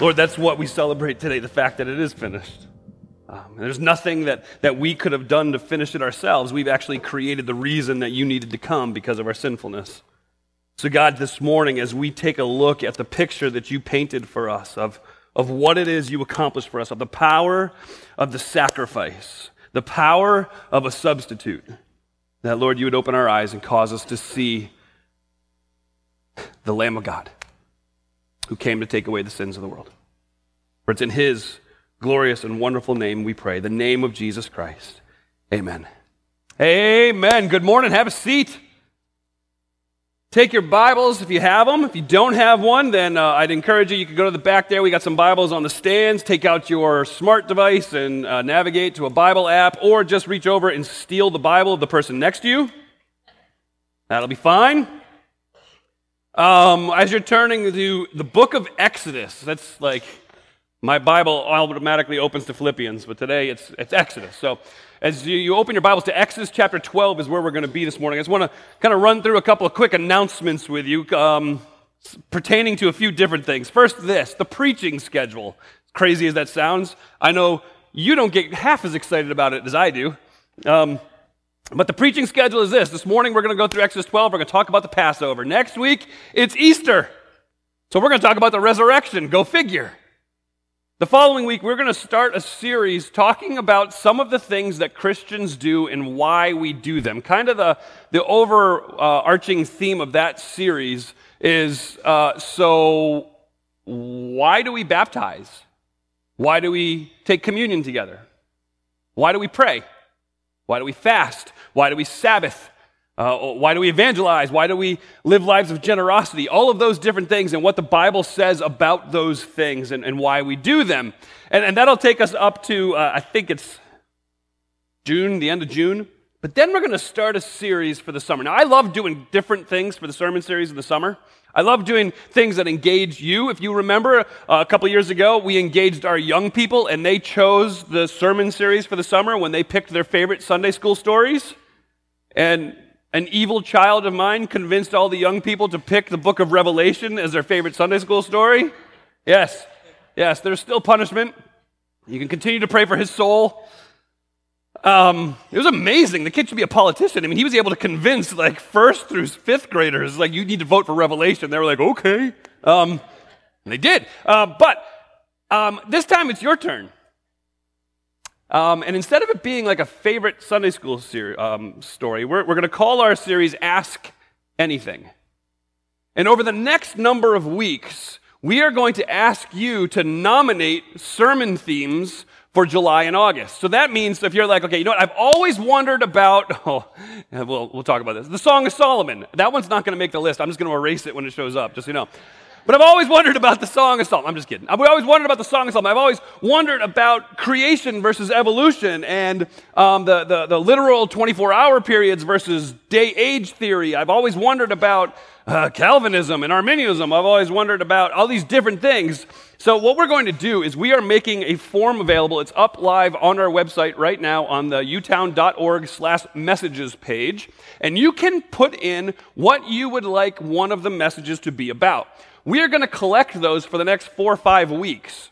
Lord, that's what we celebrate today the fact that it is finished. Um, there's nothing that, that we could have done to finish it ourselves. We've actually created the reason that you needed to come because of our sinfulness. So, God, this morning, as we take a look at the picture that you painted for us of, of what it is you accomplished for us, of the power of the sacrifice, the power of a substitute, that, Lord, you would open our eyes and cause us to see the Lamb of God who came to take away the sins of the world. For it's in his glorious and wonderful name we pray, the name of Jesus Christ. Amen. Amen. Good morning. Have a seat. Take your Bibles if you have them. If you don't have one, then uh, I'd encourage you. You can go to the back there. We got some Bibles on the stands. Take out your smart device and uh, navigate to a Bible app, or just reach over and steal the Bible of the person next to you. That'll be fine. Um, as you're turning to the book of Exodus, that's like my Bible automatically opens to Philippians, but today it's, it's Exodus. So as you, open your Bibles to Exodus chapter 12 is where we're going to be this morning. I just want to kind of run through a couple of quick announcements with you um, pertaining to a few different things. First, this the preaching schedule. Crazy as that sounds, I know you don't get half as excited about it as I do. Um, but the preaching schedule is this. This morning we're going to go through Exodus 12. We're going to talk about the Passover. Next week, it's Easter. So we're going to talk about the resurrection. Go figure. The following week, we're going to start a series talking about some of the things that Christians do and why we do them. Kind of the, the overarching theme of that series is uh, so, why do we baptize? Why do we take communion together? Why do we pray? Why do we fast? Why do we Sabbath? Uh, why do we evangelize? Why do we live lives of generosity? All of those different things and what the Bible says about those things and, and why we do them. And, and that'll take us up to, uh, I think it's June, the end of June. But then we're going to start a series for the summer. Now, I love doing different things for the sermon series in the summer. I love doing things that engage you. If you remember, uh, a couple years ago, we engaged our young people, and they chose the sermon series for the summer when they picked their favorite Sunday school stories. And an evil child of mine convinced all the young people to pick the book of Revelation as their favorite Sunday school story? Yes, yes, there's still punishment. You can continue to pray for his soul. Um, it was amazing. The kid should be a politician. I mean, he was able to convince like first through fifth graders, like, you need to vote for Revelation. They were like, okay. Um, and they did. Uh, but um, this time it's your turn. Um, and instead of it being like a favorite Sunday school ser- um, story, we're, we're going to call our series Ask Anything. And over the next number of weeks, we are going to ask you to nominate sermon themes for July and August. So that means if you're like, okay, you know what, I've always wondered about, oh, we'll, we'll talk about this. The Song of Solomon. That one's not going to make the list. I'm just going to erase it when it shows up, just so you know. But I've always wondered about the Song of Solomon. I'm just kidding. I've always wondered about the Song of Solomon. I've always wondered about creation versus evolution and um, the, the, the literal 24 hour periods versus day age theory. I've always wondered about uh, Calvinism and Arminianism. I've always wondered about all these different things. So, what we're going to do is we are making a form available. It's up live on our website right now on the utown.org slash messages page. And you can put in what you would like one of the messages to be about. We are going to collect those for the next four or five weeks.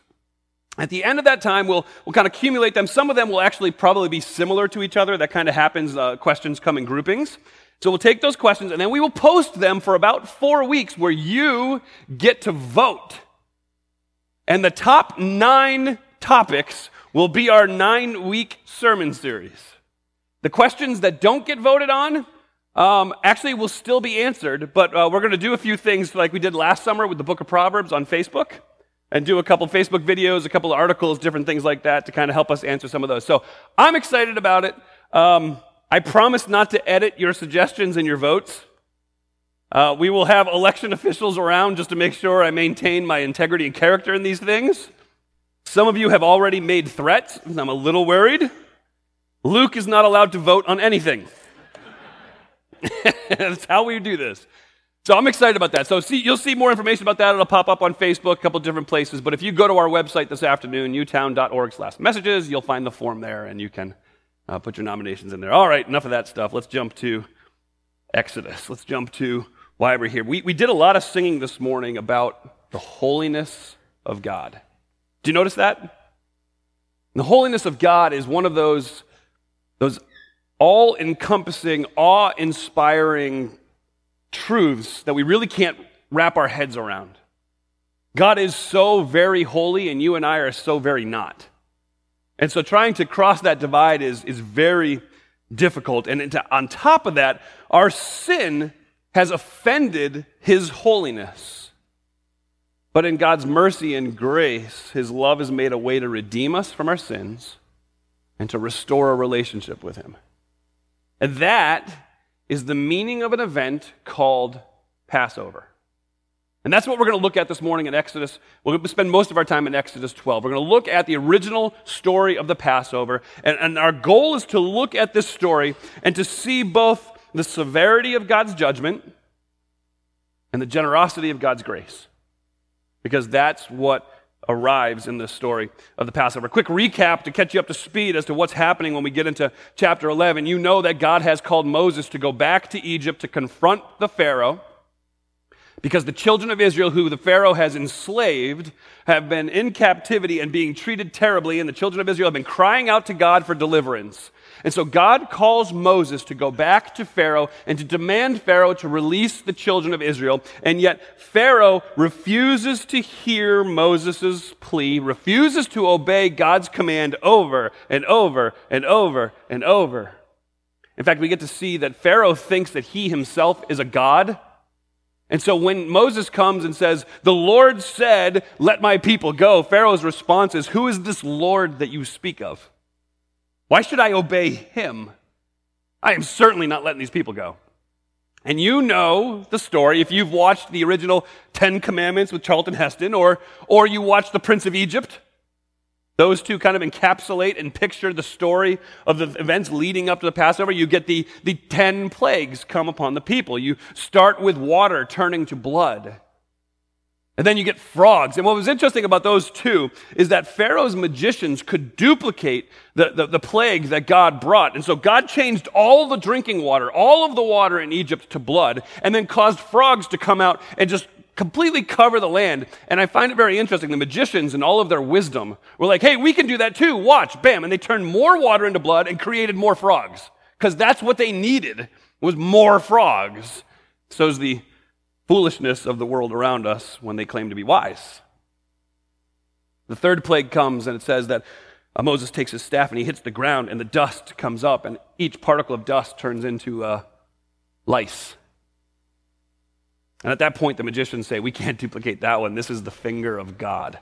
At the end of that time, we'll, we'll kind of accumulate them. Some of them will actually probably be similar to each other. That kind of happens. Uh, questions come in groupings. So we'll take those questions and then we will post them for about four weeks where you get to vote. And the top nine topics will be our nine week sermon series. The questions that don't get voted on, um, actually will still be answered, but uh, we're going to do a few things like we did last summer with the book of Proverbs on Facebook and do a couple Facebook videos, a couple of articles, different things like that to kind of help us answer some of those. So I'm excited about it. Um, I promise not to edit your suggestions and your votes. Uh, we will have election officials around just to make sure I maintain my integrity and character in these things. Some of you have already made threats. I'm a little worried. Luke is not allowed to vote on anything. That's how we do this. So I'm excited about that. So see, you'll see more information about that. It'll pop up on Facebook, a couple different places. But if you go to our website this afternoon, utown.org slash messages, you'll find the form there and you can uh, put your nominations in there. All right, enough of that stuff. Let's jump to Exodus. Let's jump to why we're here. We, we did a lot of singing this morning about the holiness of God. Do you notice that? The holiness of God is one of those, those all encompassing, awe inspiring truths that we really can't wrap our heads around. God is so very holy, and you and I are so very not. And so trying to cross that divide is, is very difficult. And to, on top of that, our sin has offended his holiness. But in God's mercy and grace, his love has made a way to redeem us from our sins and to restore a relationship with him. And that is the meaning of an event called Passover. And that's what we're going to look at this morning in Exodus. We'll spend most of our time in Exodus 12. We're going to look at the original story of the Passover. And, and, our goal is to look at this story and to see both the severity of God's judgment and the generosity of God's grace. Because that's what arrives in the story of the Passover. Quick recap to catch you up to speed as to what's happening when we get into chapter 11. You know that God has called Moses to go back to Egypt to confront the Pharaoh because the children of Israel, who the Pharaoh has enslaved, have been in captivity and being treated terribly, and the children of Israel have been crying out to God for deliverance. And so God calls Moses to go back to Pharaoh and to demand Pharaoh to release the children of Israel. And yet Pharaoh refuses to hear Moses' plea, refuses to obey God's command over and over and over and over. In fact, we get to see that Pharaoh thinks that he himself is a God. And so when Moses comes and says, The Lord said, Let my people go, Pharaoh's response is, Who is this Lord that you speak of? Why should I obey him? I am certainly not letting these people go. And you know the story if you've watched the original Ten Commandments with Charlton Heston, or, or you watched The Prince of Egypt. Those two kind of encapsulate and picture the story of the events leading up to the Passover. You get the, the ten plagues come upon the people. You start with water turning to blood. And then you get frogs. And what was interesting about those two is that Pharaoh's magicians could duplicate the, the, the, plague that God brought. And so God changed all the drinking water, all of the water in Egypt to blood, and then caused frogs to come out and just completely cover the land. And I find it very interesting. The magicians, in all of their wisdom, were like, hey, we can do that too. Watch. Bam. And they turned more water into blood and created more frogs. Because that's what they needed was more frogs. So's the foolishness of the world around us when they claim to be wise. The third plague comes, and it says that uh, Moses takes his staff and he hits the ground, and the dust comes up, and each particle of dust turns into uh, lice. And at that point, the magicians say, We can't duplicate that one. This is the finger of God.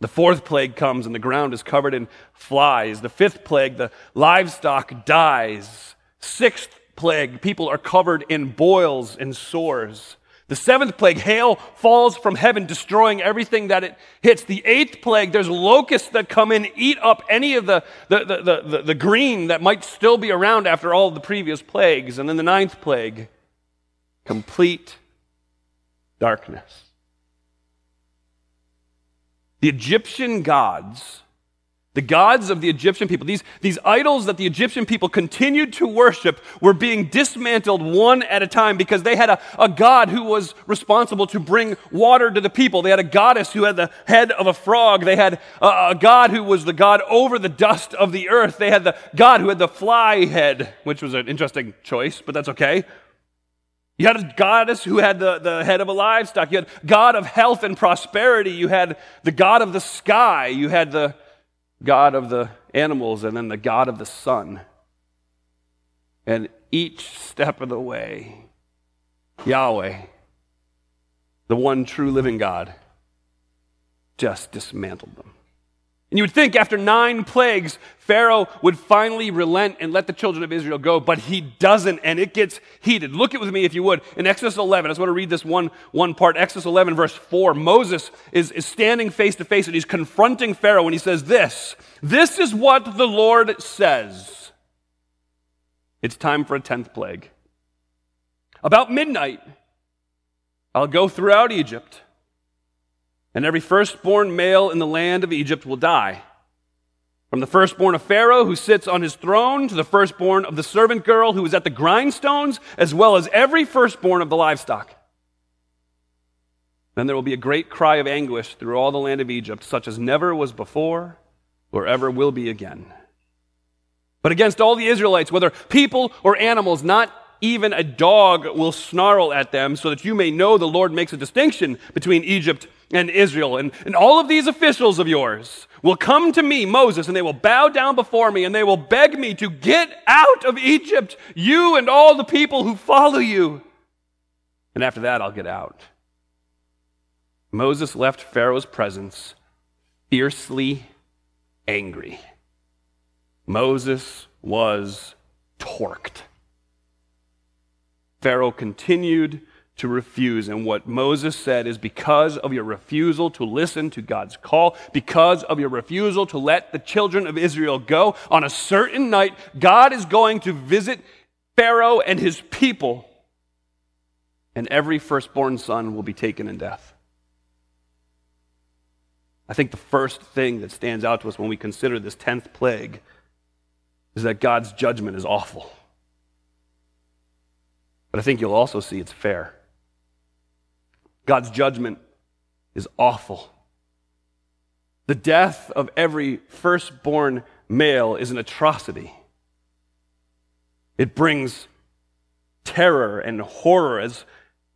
The fourth plague comes, and the ground is covered in flies. The fifth plague, the livestock dies. Sixth plague, people are covered in boils and sores. The seventh plague, hail falls from heaven, destroying everything that it hits. The eighth plague, there's locusts that come in, eat up any of the, the, the, the, the green that might still be around after all the previous plagues. And then the ninth plague, complete darkness. The Egyptian gods the gods of the Egyptian people, these, these idols that the Egyptian people continued to worship, were being dismantled one at a time because they had a, a god who was responsible to bring water to the people. They had a goddess who had the head of a frog. They had a, a god who was the god over the dust of the earth. They had the god who had the fly head, which was an interesting choice, but that's okay. You had a goddess who had the, the head of a livestock. You had God of health and prosperity. You had the God of the sky. You had the God of the animals, and then the God of the sun. And each step of the way, Yahweh, the one true living God, just dismantled them. And you would think after nine plagues, Pharaoh would finally relent and let the children of Israel go, but he doesn't, and it gets heated. Look at with me, if you would, in Exodus 11. I just want to read this one, one part. Exodus 11, verse 4. Moses is, is standing face to face, and he's confronting Pharaoh, and he says, This, this is what the Lord says. It's time for a tenth plague. About midnight, I'll go throughout Egypt and every firstborn male in the land of Egypt will die. From the firstborn of Pharaoh who sits on his throne to the firstborn of the servant girl who is at the grindstones, as well as every firstborn of the livestock. Then there will be a great cry of anguish through all the land of Egypt, such as never was before or ever will be again. But against all the Israelites, whether people or animals, not even a dog will snarl at them, so that you may know the Lord makes a distinction between Egypt and Israel. And, and all of these officials of yours will come to me, Moses, and they will bow down before me, and they will beg me to get out of Egypt, you and all the people who follow you. And after that, I'll get out. Moses left Pharaoh's presence fiercely angry. Moses was torqued. Pharaoh continued to refuse. And what Moses said is because of your refusal to listen to God's call, because of your refusal to let the children of Israel go, on a certain night, God is going to visit Pharaoh and his people, and every firstborn son will be taken in death. I think the first thing that stands out to us when we consider this 10th plague is that God's judgment is awful. But I think you'll also see it's fair. God's judgment is awful. The death of every firstborn male is an atrocity. It brings terror and horror. As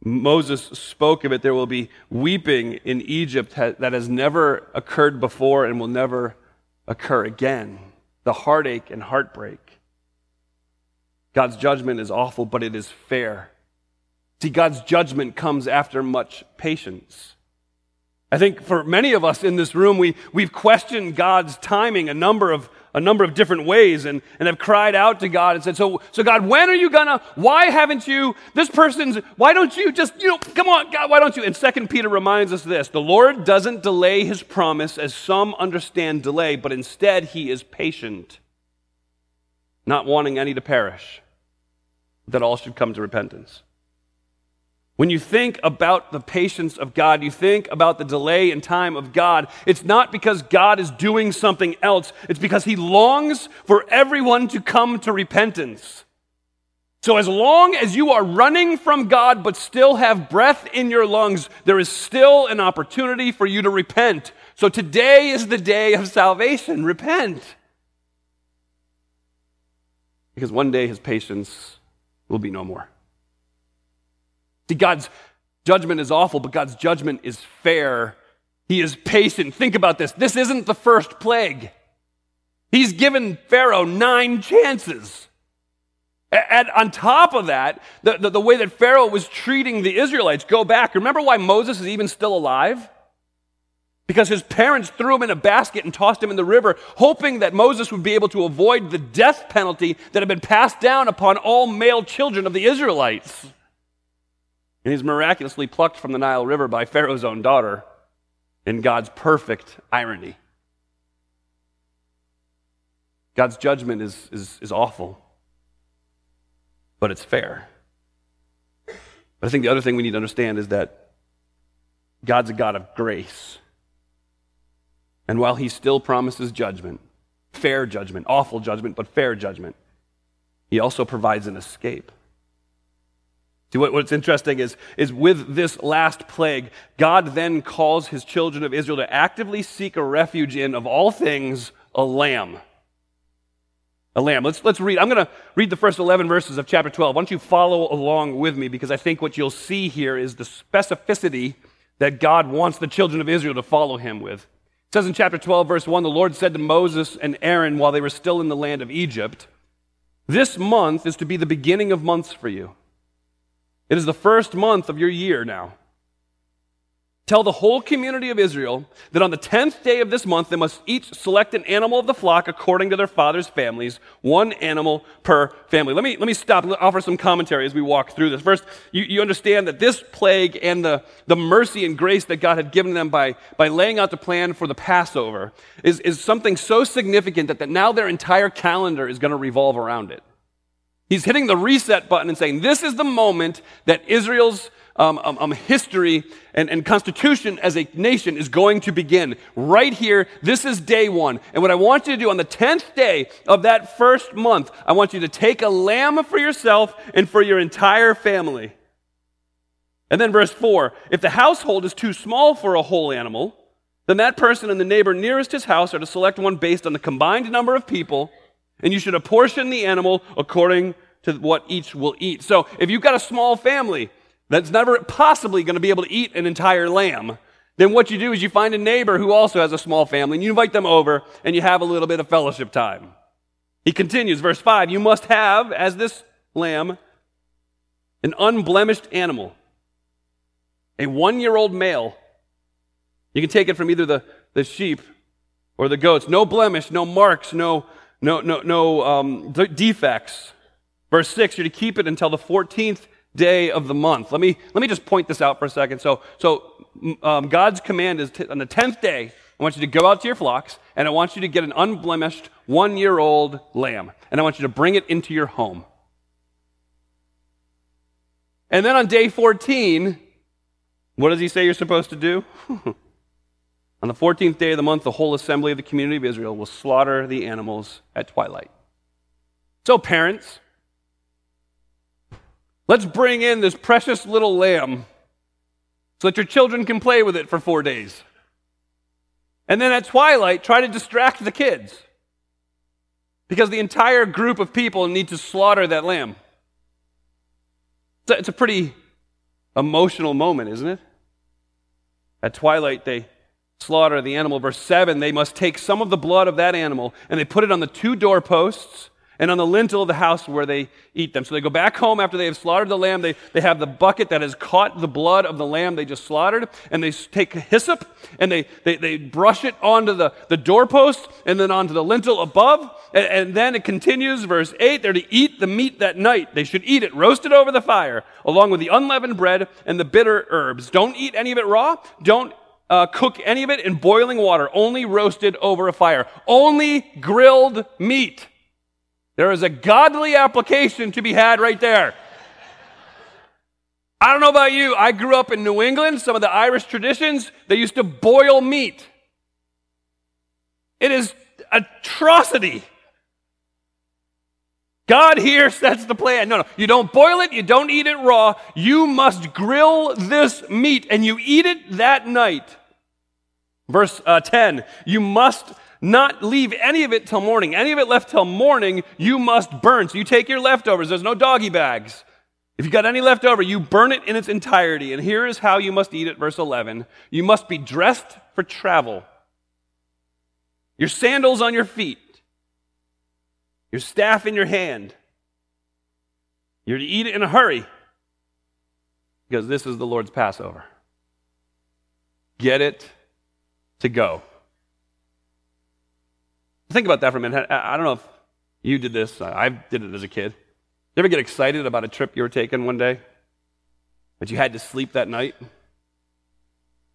Moses spoke of it, there will be weeping in Egypt that has never occurred before and will never occur again. The heartache and heartbreak. God's judgment is awful, but it is fair. See, God's judgment comes after much patience. I think for many of us in this room, we, we've questioned God's timing a number of, a number of different ways and, and have cried out to God and said, so, so God, when are you gonna, why haven't you, this person's, why don't you just, you know, come on, God, why don't you? And Second Peter reminds us this, the Lord doesn't delay his promise as some understand delay, but instead he is patient, not wanting any to perish that all should come to repentance. When you think about the patience of God, you think about the delay in time of God, it's not because God is doing something else, it's because He longs for everyone to come to repentance. So, as long as you are running from God but still have breath in your lungs, there is still an opportunity for you to repent. So, today is the day of salvation. Repent. Because one day His patience will be no more. See, God's judgment is awful, but God's judgment is fair. He is patient. Think about this. This isn't the first plague. He's given Pharaoh nine chances. And on top of that, the, the, the, way that Pharaoh was treating the Israelites, go back. Remember why Moses is even still alive? because his parents threw him in a basket and tossed him in the river, hoping that Moses would be able to avoid the death penalty that had been passed down upon all male children of the Israelites. And he's miraculously plucked from the Nile River by Pharaoh's own daughter in God's perfect irony. God's judgment is, is, is awful, but it's fair. But I think the other thing we need to understand is that God's a God of grace. And while he still promises judgment, fair judgment, awful judgment, but fair judgment, he also provides an escape. See, what, what's interesting is, is with this last plague, God then calls his children of Israel to actively seek a refuge in, of all things, a lamb. A lamb. Let's, let's read. I'm going to read the first 11 verses of chapter 12. Why don't you follow along with me? Because I think what you'll see here is the specificity that God wants the children of Israel to follow him with. It says in chapter 12, verse 1 the Lord said to Moses and Aaron while they were still in the land of Egypt, This month is to be the beginning of months for you. It is the first month of your year now. Tell the whole community of Israel that on the tenth day of this month they must each select an animal of the flock according to their father's families, one animal per family. Let me, let me stop and offer some commentary as we walk through this. First, you, you understand that this plague and the, the mercy and grace that God had given them by, by laying out the plan for the Passover is, is something so significant that, that now their entire calendar is going to revolve around it. He's hitting the reset button and saying, This is the moment that Israel's um, um, um, history and, and constitution as a nation is going to begin. Right here, this is day one. And what I want you to do on the 10th day of that first month, I want you to take a lamb for yourself and for your entire family. And then verse 4 if the household is too small for a whole animal, then that person and the neighbor nearest his house are to select one based on the combined number of people, and you should apportion the animal according to what each will eat. So if you've got a small family that's never possibly going to be able to eat an entire lamb, then what you do is you find a neighbor who also has a small family and you invite them over and you have a little bit of fellowship time. He continues, verse 5 You must have, as this lamb, an unblemished animal, a one year old male. You can take it from either the, the sheep or the goats. No blemish, no marks, no, no, no, no um, defects. Verse 6 You're to keep it until the 14th day of the month. Let me, let me just point this out for a second. So, so um, God's command is t- on the 10th day, I want you to go out to your flocks, and I want you to get an unblemished one year old lamb, and I want you to bring it into your home. And then on day 14, what does he say you're supposed to do? on the 14th day of the month, the whole assembly of the community of Israel will slaughter the animals at twilight. So, parents, Let's bring in this precious little lamb so that your children can play with it for four days. And then at twilight, try to distract the kids because the entire group of people need to slaughter that lamb. It's a pretty emotional moment, isn't it? At twilight, they slaughter the animal. Verse 7 they must take some of the blood of that animal and they put it on the two doorposts and on the lintel of the house where they eat them. So they go back home after they have slaughtered the lamb. They, they have the bucket that has caught the blood of the lamb they just slaughtered, and they take a hyssop and they, they, they brush it onto the, the doorpost and then onto the lintel above. And, and then it continues, verse 8 they're to eat the meat that night. They should eat it roasted over the fire, along with the unleavened bread and the bitter herbs. Don't eat any of it raw. Don't uh, cook any of it in boiling water, only roasted over a fire. Only grilled meat. There is a godly application to be had right there. I don't know about you. I grew up in New England, some of the Irish traditions, they used to boil meat. It is atrocity. God here sets the plan. No, no, you don't boil it, you don't eat it raw. You must grill this meat and you eat it that night. Verse uh, 10 You must not leave any of it till morning. Any of it left till morning, you must burn. So you take your leftovers. There's no doggy bags. If you got any left over, you burn it in its entirety. And here is how you must eat it, verse 11. You must be dressed for travel. Your sandals on your feet, your staff in your hand. You're to eat it in a hurry because this is the Lord's Passover. Get it to go. Think about that for a minute. I don't know if you did this. I did it as a kid. You ever get excited about a trip you were taking one day, but you had to sleep that night?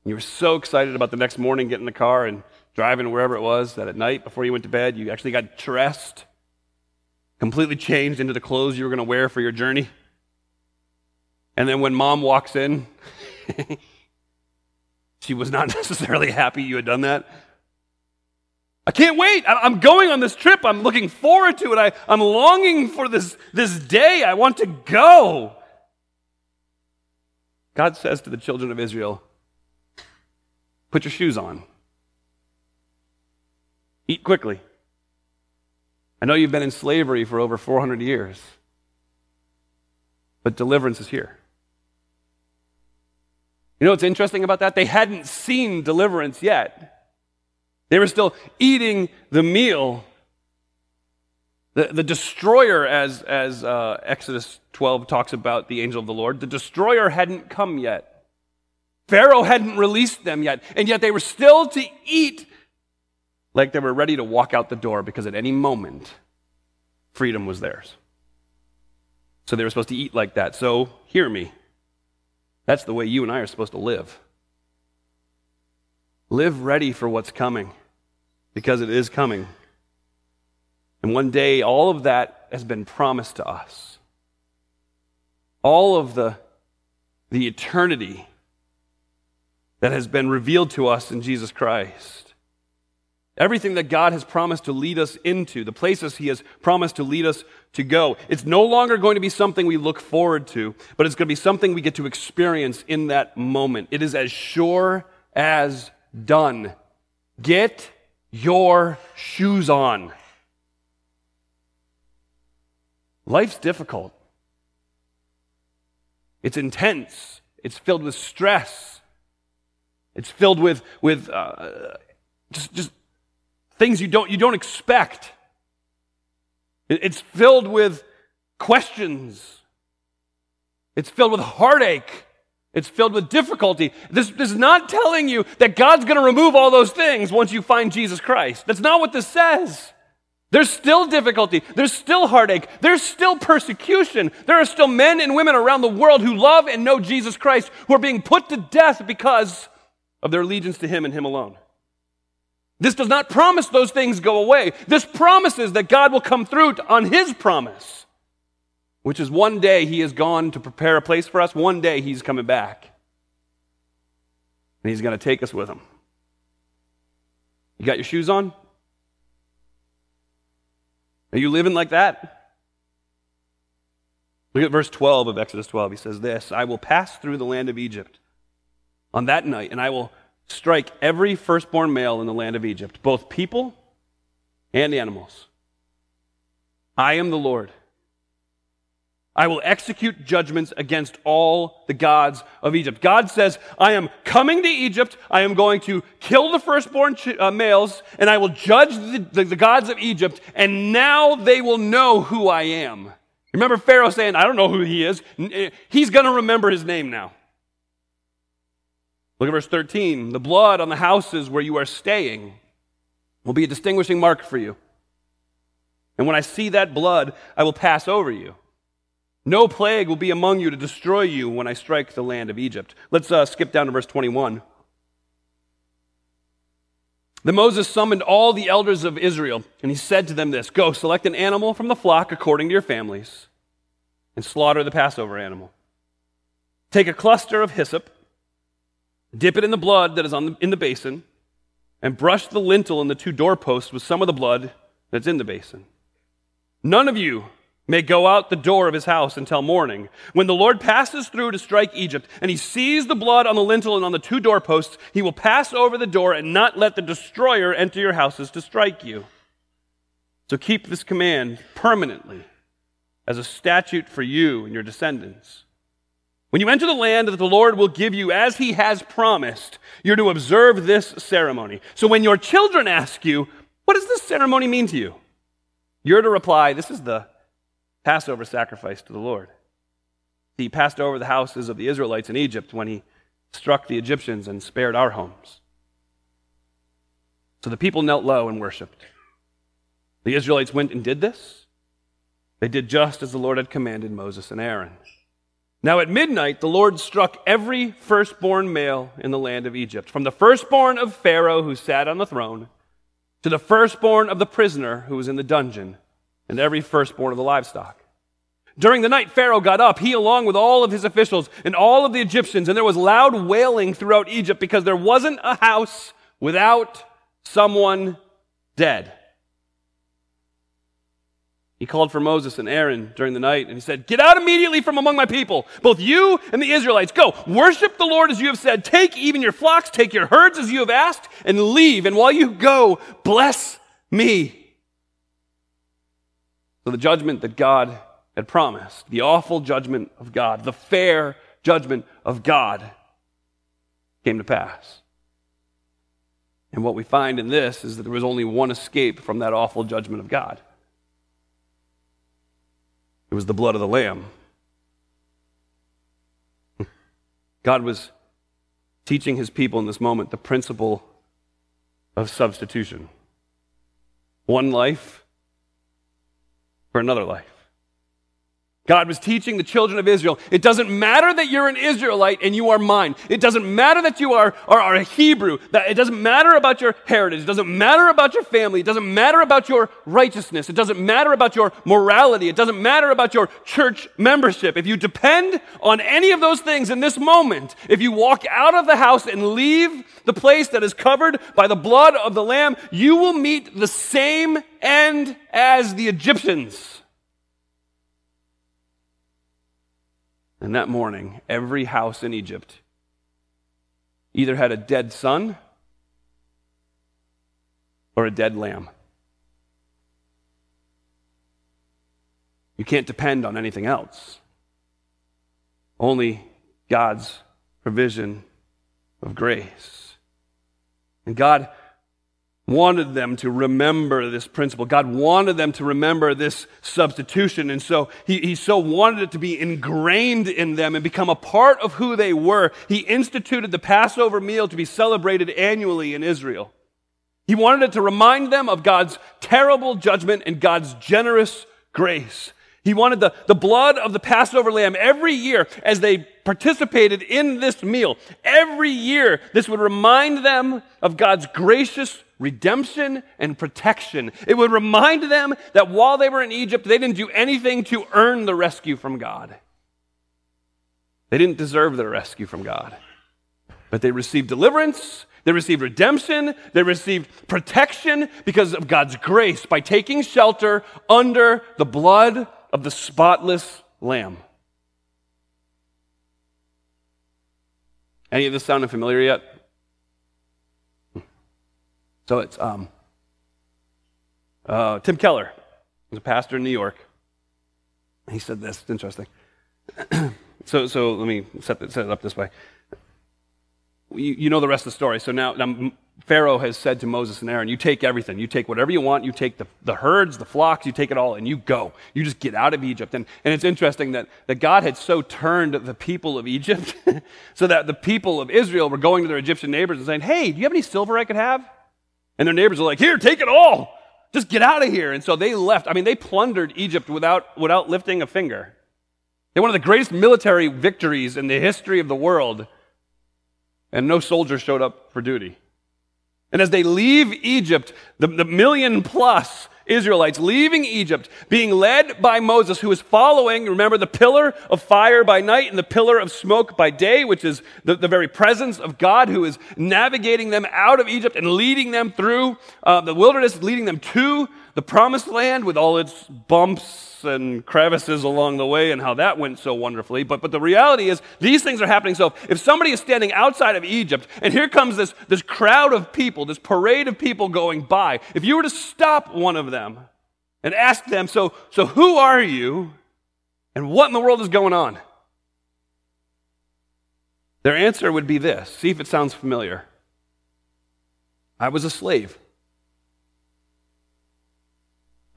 You were so excited about the next morning getting in the car and driving wherever it was that at night before you went to bed, you actually got dressed, completely changed into the clothes you were going to wear for your journey. And then when mom walks in, she was not necessarily happy you had done that. I can't wait. I'm going on this trip. I'm looking forward to it. I, I'm longing for this, this day. I want to go. God says to the children of Israel, Put your shoes on. Eat quickly. I know you've been in slavery for over 400 years, but deliverance is here. You know what's interesting about that? They hadn't seen deliverance yet. They were still eating the meal. The, the destroyer, as, as uh, Exodus 12 talks about the angel of the Lord, the destroyer hadn't come yet. Pharaoh hadn't released them yet. And yet they were still to eat like they were ready to walk out the door because at any moment, freedom was theirs. So they were supposed to eat like that. So hear me. That's the way you and I are supposed to live. Live ready for what's coming because it is coming. And one day, all of that has been promised to us. All of the, the eternity that has been revealed to us in Jesus Christ. Everything that God has promised to lead us into, the places He has promised to lead us to go. It's no longer going to be something we look forward to, but it's going to be something we get to experience in that moment. It is as sure as done. Get your shoes on. Life's difficult. It's intense. It's filled with stress. It's filled with, with uh, just, just things you don't, you don't expect. It's filled with questions. It's filled with heartache. It's filled with difficulty. This, this is not telling you that God's going to remove all those things once you find Jesus Christ. That's not what this says. There's still difficulty. There's still heartache. There's still persecution. There are still men and women around the world who love and know Jesus Christ who are being put to death because of their allegiance to Him and Him alone. This does not promise those things go away. This promises that God will come through on His promise, which is one day He has gone to prepare a place for us, one day He's coming back. And He's going to take us with Him. You got your shoes on? Are you living like that? Look at verse 12 of Exodus 12. He says this I will pass through the land of Egypt on that night, and I will strike every firstborn male in the land of Egypt, both people and animals. I am the Lord. I will execute judgments against all the gods of Egypt. God says, I am coming to Egypt. I am going to kill the firstborn ch- uh, males, and I will judge the, the, the gods of Egypt, and now they will know who I am. Remember Pharaoh saying, I don't know who he is. Eh, he's going to remember his name now. Look at verse 13. The blood on the houses where you are staying will be a distinguishing mark for you. And when I see that blood, I will pass over you. No plague will be among you to destroy you when I strike the land of Egypt. Let's uh, skip down to verse 21. Then Moses summoned all the elders of Israel, and he said to them this Go, select an animal from the flock according to your families, and slaughter the Passover animal. Take a cluster of hyssop Dip it in the blood that is on the, in the basin, and brush the lintel and the two doorposts with some of the blood that's in the basin. None of you may go out the door of his house until morning. When the Lord passes through to strike Egypt, and he sees the blood on the lintel and on the two doorposts, he will pass over the door and not let the destroyer enter your houses to strike you. So keep this command permanently as a statute for you and your descendants. When you enter the land that the Lord will give you as he has promised, you're to observe this ceremony. So when your children ask you, What does this ceremony mean to you? You're to reply, This is the Passover sacrifice to the Lord. He passed over the houses of the Israelites in Egypt when he struck the Egyptians and spared our homes. So the people knelt low and worshiped. The Israelites went and did this. They did just as the Lord had commanded Moses and Aaron. Now at midnight, the Lord struck every firstborn male in the land of Egypt, from the firstborn of Pharaoh who sat on the throne, to the firstborn of the prisoner who was in the dungeon, and every firstborn of the livestock. During the night, Pharaoh got up, he along with all of his officials and all of the Egyptians, and there was loud wailing throughout Egypt because there wasn't a house without someone dead. He called for Moses and Aaron during the night and he said, Get out immediately from among my people, both you and the Israelites. Go, worship the Lord as you have said. Take even your flocks, take your herds as you have asked, and leave. And while you go, bless me. So the judgment that God had promised, the awful judgment of God, the fair judgment of God, came to pass. And what we find in this is that there was only one escape from that awful judgment of God. It was the blood of the Lamb. God was teaching his people in this moment the principle of substitution one life for another life. God was teaching the children of Israel. It doesn't matter that you're an Israelite and you are mine. It doesn't matter that you are, are, are, a Hebrew. That it doesn't matter about your heritage. It doesn't matter about your family. It doesn't matter about your righteousness. It doesn't matter about your morality. It doesn't matter about your church membership. If you depend on any of those things in this moment, if you walk out of the house and leave the place that is covered by the blood of the Lamb, you will meet the same end as the Egyptians. And that morning, every house in Egypt either had a dead son or a dead lamb. You can't depend on anything else. Only God's provision of grace. And God wanted them to remember this principle. God wanted them to remember this substitution. And so he, he so wanted it to be ingrained in them and become a part of who they were. He instituted the Passover meal to be celebrated annually in Israel. He wanted it to remind them of God's terrible judgment and God's generous grace. He wanted the, the blood of the Passover lamb every year as they participated in this meal. Every year, this would remind them of God's gracious redemption and protection. It would remind them that while they were in Egypt, they didn't do anything to earn the rescue from God. They didn't deserve the rescue from God. But they received deliverance, they received redemption, they received protection because of God's grace by taking shelter under the blood of the spotless lamb. Any of this sounding familiar yet? So it's um, uh, Tim Keller, he's a pastor in New York. He said this. It's interesting. so, so let me set, set it up this way. You, you, know the rest of the story. So now, now Pharaoh has said to Moses and Aaron, You take everything. You take whatever you want. You take the, the herds, the flocks, you take it all, and you go. You just get out of Egypt. And, and it's interesting that, that God had so turned the people of Egypt so that the people of Israel were going to their Egyptian neighbors and saying, Hey, do you have any silver I could have? And their neighbors are like, Here, take it all. Just get out of here. And so they left. I mean, they plundered Egypt without, without lifting a finger. They're one of the greatest military victories in the history of the world. And no soldier showed up for duty. And as they leave Egypt, the, the million plus Israelites leaving Egypt, being led by Moses, who is following, remember, the pillar of fire by night and the pillar of smoke by day, which is the, the very presence of God who is navigating them out of Egypt and leading them through uh, the wilderness, leading them to the promised land with all its bumps and crevices along the way and how that went so wonderfully. But, but the reality is, these things are happening. So if somebody is standing outside of Egypt and here comes this, this crowd of people, this parade of people going by, if you were to stop one of them and ask them, So, so who are you and what in the world is going on? Their answer would be this see if it sounds familiar. I was a slave.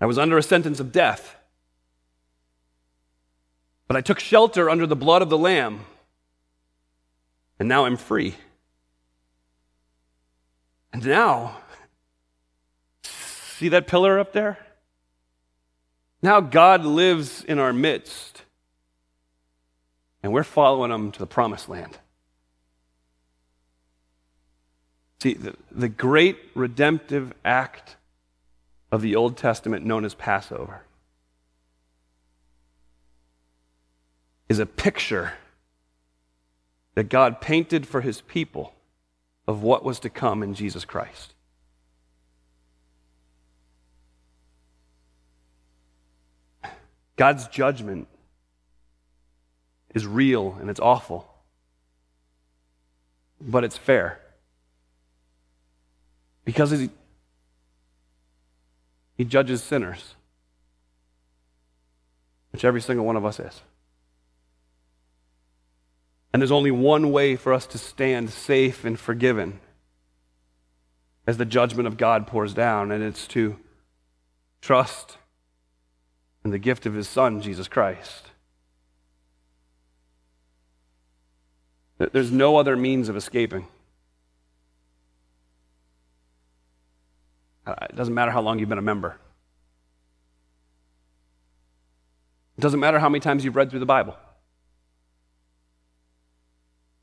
I was under a sentence of death. But I took shelter under the blood of the Lamb, and now I'm free. And now, see that pillar up there? Now God lives in our midst, and we're following him to the promised land. See, the, the great redemptive act of the Old Testament known as Passover is a picture that God painted for his people of what was to come in Jesus Christ. God's judgment is real and it's awful, but it's fair. Because he, judges sinners, which every single one of us is. And there's only one way for us to stand safe and forgiven as the judgment of God pours down, and it's to trust in the gift of His Son, Jesus Christ. There's no other means of escaping. Uh, it doesn't matter how long you've been a member. It doesn't matter how many times you've read through the Bible.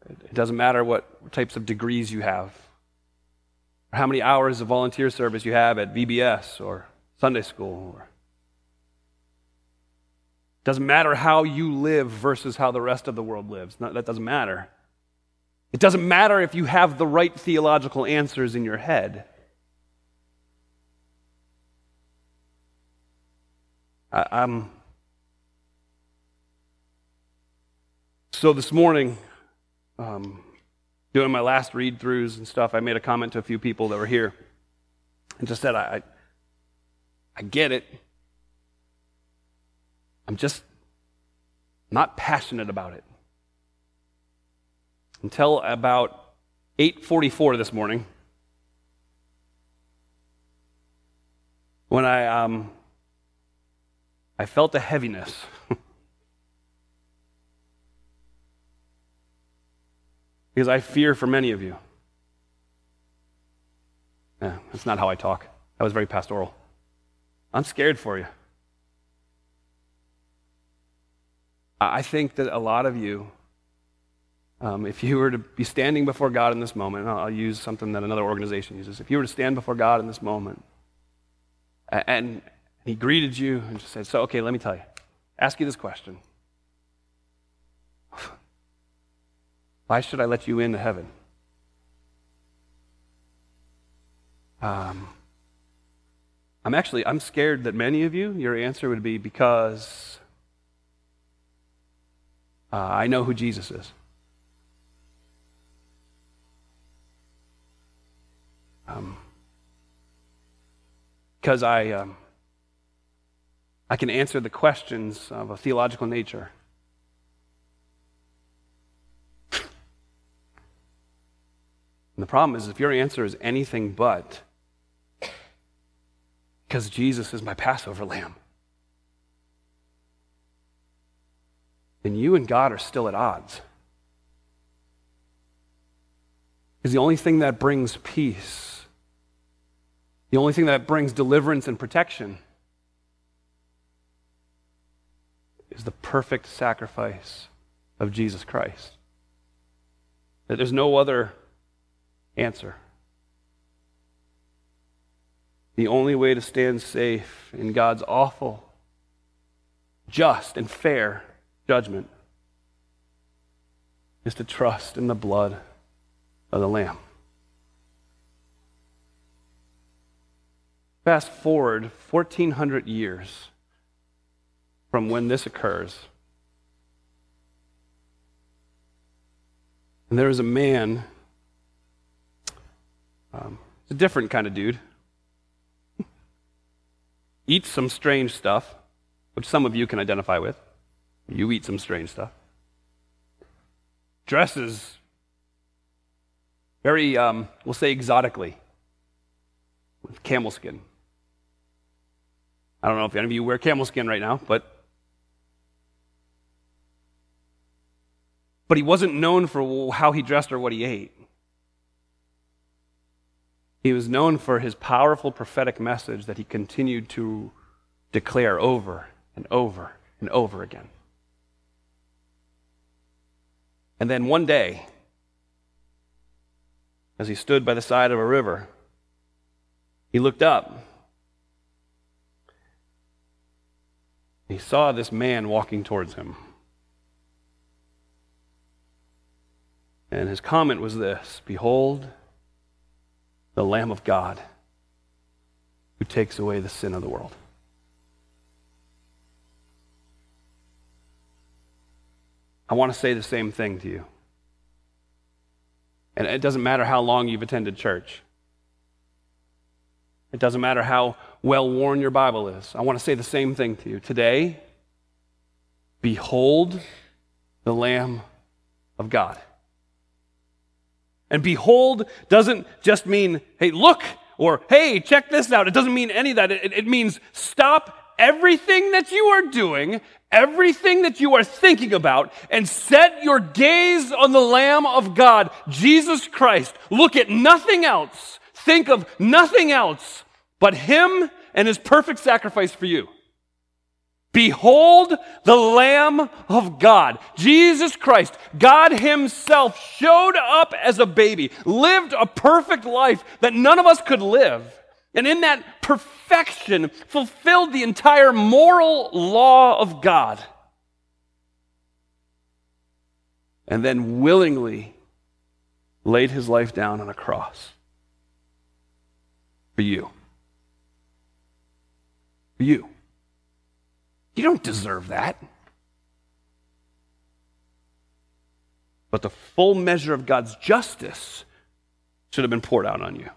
It doesn't matter what types of degrees you have, or how many hours of volunteer service you have at VBS or Sunday school. Or it doesn't matter how you live versus how the rest of the world lives. that doesn't matter. It doesn't matter if you have the right theological answers in your head. I, I'm so this morning um, doing my last read throughs and stuff, I made a comment to a few people that were here and just said, I, I, I get it. I'm just not passionate about it. Until about 8:44 this morning, when I um, I felt a heaviness. because I fear for many of you. Yeah, that's not how I talk. That was very pastoral. I'm scared for you. I think that a lot of you, um, if you were to be standing before God in this moment, I'll use something that another organization uses. If you were to stand before God in this moment, and He greeted you and just said, So, okay, let me tell you, ask you this question Why should I let you into heaven? Um, I'm actually I'm scared that many of you, your answer would be because uh, I know who Jesus is. Um, because I, um, I can answer the questions of a theological nature. And the problem is, if your answer is anything but, because Jesus is my Passover lamb, then you and God are still at odds. Because the only thing that brings peace, the only thing that brings deliverance and protection, is the perfect sacrifice of Jesus Christ. That there's no other Answer. The only way to stand safe in God's awful, just, and fair judgment is to trust in the blood of the Lamb. Fast forward 1,400 years from when this occurs. And there is a man um, a different kind of dude. Eats some strange stuff, which some of you can identify with. You eat some strange stuff. Dresses very, um, we'll say, exotically with camel skin. I don't know if any of you wear camel skin right now, but but he wasn't known for how he dressed or what he ate. He was known for his powerful prophetic message that he continued to declare over and over and over again. And then one day, as he stood by the side of a river, he looked up. He saw this man walking towards him. And his comment was this Behold, the Lamb of God who takes away the sin of the world. I want to say the same thing to you. And it doesn't matter how long you've attended church. It doesn't matter how well worn your Bible is. I want to say the same thing to you. Today, behold the Lamb of God. And behold doesn't just mean, hey, look, or hey, check this out. It doesn't mean any of that. It, it means stop everything that you are doing, everything that you are thinking about, and set your gaze on the Lamb of God, Jesus Christ. Look at nothing else. Think of nothing else but Him and His perfect sacrifice for you. Behold the Lamb of God. Jesus Christ, God Himself, showed up as a baby, lived a perfect life that none of us could live. And in that perfection, fulfilled the entire moral law of God. And then willingly laid his life down on a cross for you. For you. You don't deserve that. But the full measure of God's justice should have been poured out on you.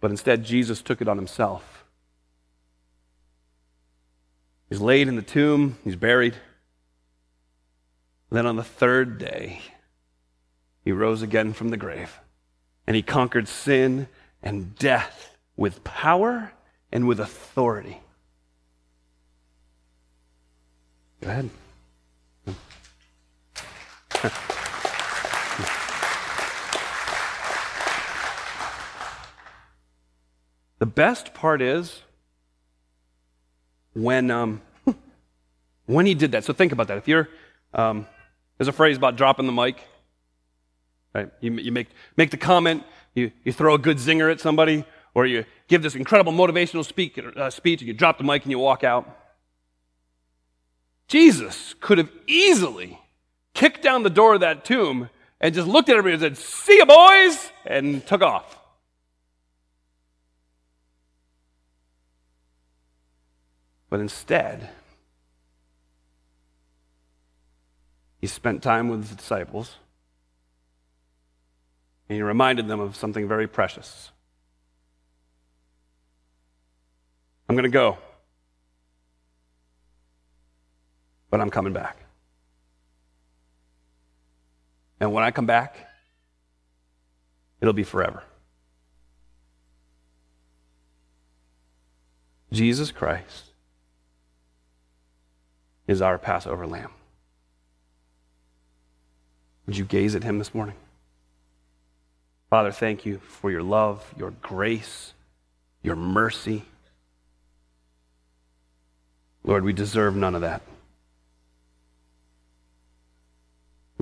But instead, Jesus took it on himself. He's laid in the tomb, he's buried. Then on the third day, he rose again from the grave, and he conquered sin and death with power and with authority. Go ahead. the best part is when um, when he did that. So think about that. If you're um, there's a phrase about dropping the mic. Right? You, you make, make the comment, you, you throw a good zinger at somebody, or you give this incredible motivational speak, uh, speech, and you drop the mic and you walk out. Jesus could have easily kicked down the door of that tomb and just looked at everybody and said, See you, boys, and took off. But instead, he spent time with his disciples and he reminded them of something very precious. I'm going to go. But I'm coming back. And when I come back, it'll be forever. Jesus Christ is our Passover lamb. Would you gaze at him this morning? Father, thank you for your love, your grace, your mercy. Lord, we deserve none of that.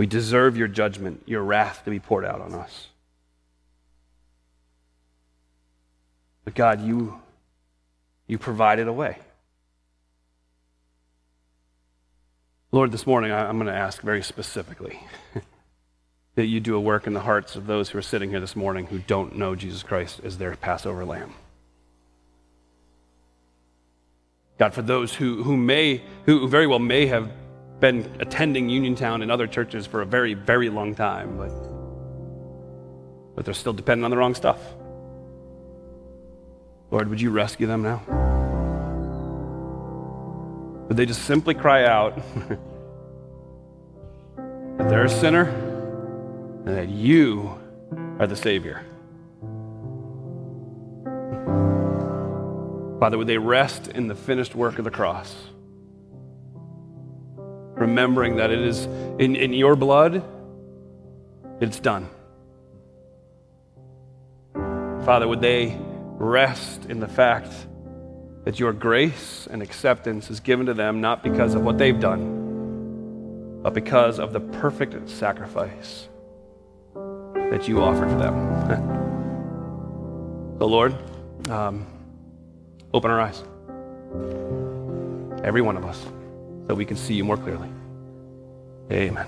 We deserve your judgment, your wrath to be poured out on us. But God, you, you provided a way. Lord, this morning I'm going to ask very specifically that you do a work in the hearts of those who are sitting here this morning who don't know Jesus Christ as their Passover lamb. God, for those who, who may, who very well may have been attending Uniontown and other churches for a very, very long time, but, but they're still dependent on the wrong stuff. Lord, would you rescue them now? Would they just simply cry out that they're a sinner and that you are the Savior? Father, would they rest in the finished work of the cross? Remembering that it is in, in your blood, it's done. Father, would they rest in the fact that your grace and acceptance is given to them not because of what they've done, but because of the perfect sacrifice that you offered for them. so, Lord, um, open our eyes. Every one of us so we can see you more clearly. Amen.